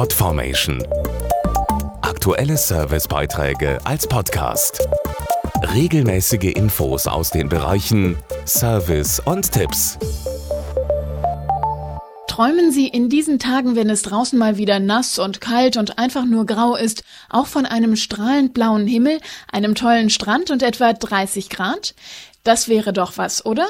Podformation. Aktuelle Servicebeiträge als Podcast. Regelmäßige Infos aus den Bereichen Service und Tipps. Träumen Sie in diesen Tagen, wenn es draußen mal wieder nass und kalt und einfach nur grau ist, auch von einem strahlend blauen Himmel, einem tollen Strand und etwa 30 Grad? Das wäre doch was, oder?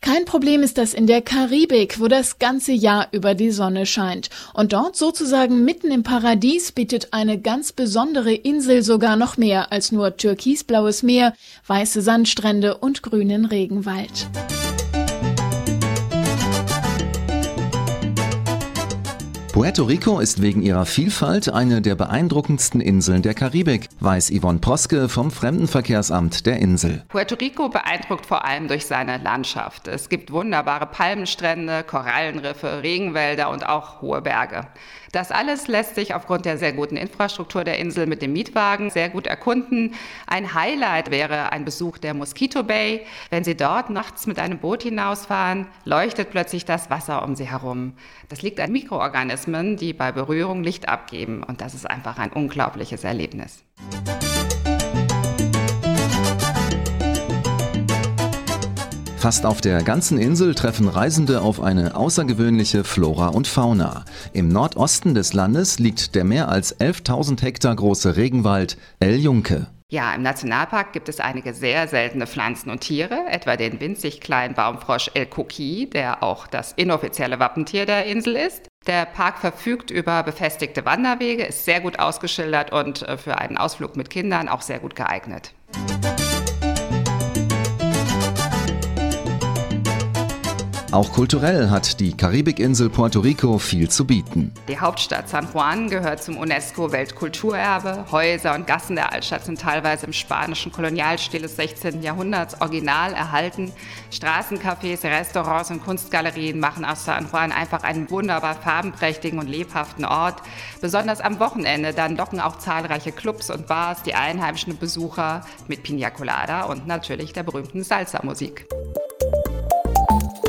Kein Problem ist das in der Karibik, wo das ganze Jahr über die Sonne scheint. Und dort sozusagen mitten im Paradies bietet eine ganz besondere Insel sogar noch mehr als nur türkisblaues Meer, weiße Sandstrände und grünen Regenwald. Puerto Rico ist wegen ihrer Vielfalt eine der beeindruckendsten Inseln der Karibik, weiß Yvonne Proske vom Fremdenverkehrsamt der Insel. Puerto Rico beeindruckt vor allem durch seine Landschaft. Es gibt wunderbare Palmenstrände, Korallenriffe, Regenwälder und auch hohe Berge. Das alles lässt sich aufgrund der sehr guten Infrastruktur der Insel mit dem Mietwagen sehr gut erkunden. Ein Highlight wäre ein Besuch der Mosquito Bay. Wenn Sie dort nachts mit einem Boot hinausfahren, leuchtet plötzlich das Wasser um Sie herum. Das liegt an Mikroorganismen, die bei Berührung Licht abgeben. Und das ist einfach ein unglaubliches Erlebnis. Fast auf der ganzen Insel treffen Reisende auf eine außergewöhnliche Flora und Fauna. Im Nordosten des Landes liegt der mehr als 11.000 Hektar große Regenwald El Junque. Ja, im Nationalpark gibt es einige sehr seltene Pflanzen und Tiere, etwa den winzig kleinen Baumfrosch El Coqui, der auch das inoffizielle Wappentier der Insel ist. Der Park verfügt über befestigte Wanderwege, ist sehr gut ausgeschildert und äh, für einen Ausflug mit Kindern auch sehr gut geeignet. Auch kulturell hat die Karibikinsel Puerto Rico viel zu bieten. Die Hauptstadt San Juan gehört zum UNESCO-Weltkulturerbe. Häuser und Gassen der Altstadt sind teilweise im spanischen Kolonialstil des 16. Jahrhunderts original erhalten. Straßencafés, Restaurants und Kunstgalerien machen aus San Juan einfach einen wunderbar farbenprächtigen und lebhaften Ort. Besonders am Wochenende dann locken auch zahlreiche Clubs und Bars die einheimischen Besucher mit Pina Colada und natürlich der berühmten Salsa-Musik